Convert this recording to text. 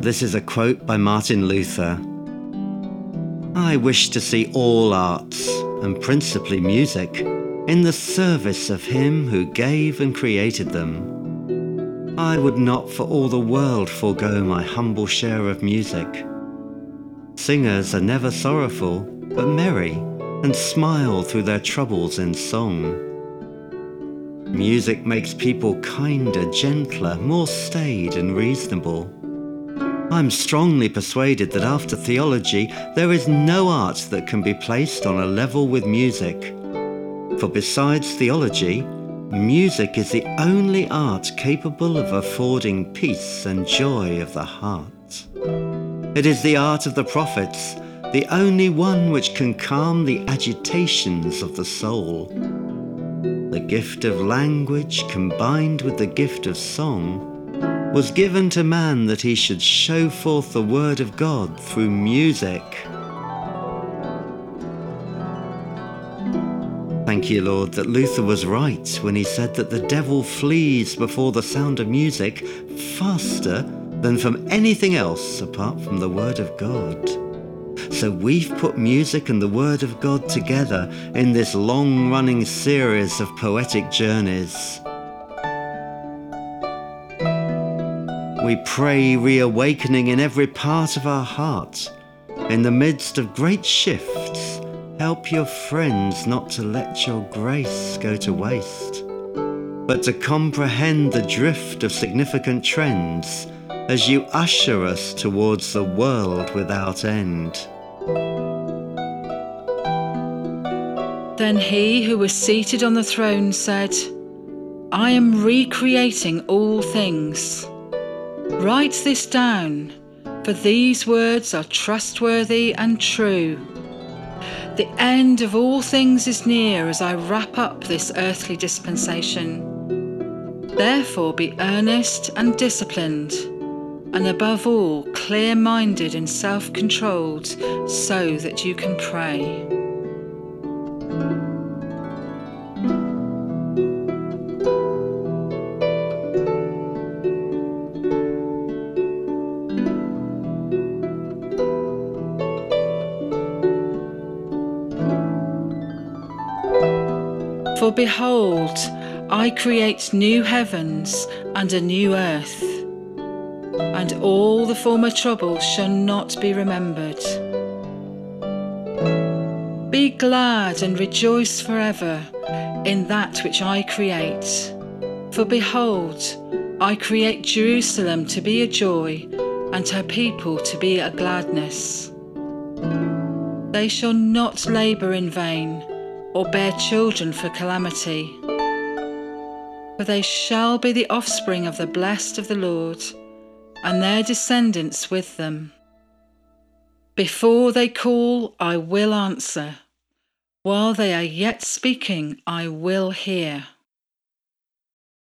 This is a quote by Martin Luther. I wish to see all arts, and principally music, in the service of Him who gave and created them. I would not for all the world forego my humble share of music. Singers are never sorrowful, but merry, and smile through their troubles in song. Music makes people kinder, gentler, more staid and reasonable. I'm strongly persuaded that after theology, there is no art that can be placed on a level with music. For besides theology, music is the only art capable of affording peace and joy of the heart. It is the art of the prophets, the only one which can calm the agitations of the soul. The gift of language combined with the gift of song was given to man that he should show forth the word of God through music. Thank you, Lord, that Luther was right when he said that the devil flees before the sound of music faster than from anything else apart from the Word of God. So we've put music and the Word of God together in this long running series of poetic journeys. We pray reawakening in every part of our hearts. In the midst of great shifts, help your friends not to let your grace go to waste, but to comprehend the drift of significant trends as you usher us towards the world without end. Then he who was seated on the throne said, I am recreating all things. Write this down, for these words are trustworthy and true. The end of all things is near as I wrap up this earthly dispensation. Therefore, be earnest and disciplined, and above all, clear minded and self controlled, so that you can pray. For behold, I create new heavens and a new earth, and all the former troubles shall not be remembered. Be glad and rejoice forever in that which I create. For behold, I create Jerusalem to be a joy, and her people to be a gladness. They shall not labour in vain or bear children for calamity. For they shall be the offspring of the blessed of the Lord, and their descendants with them. Before they call, I will answer. While they are yet speaking, I will hear.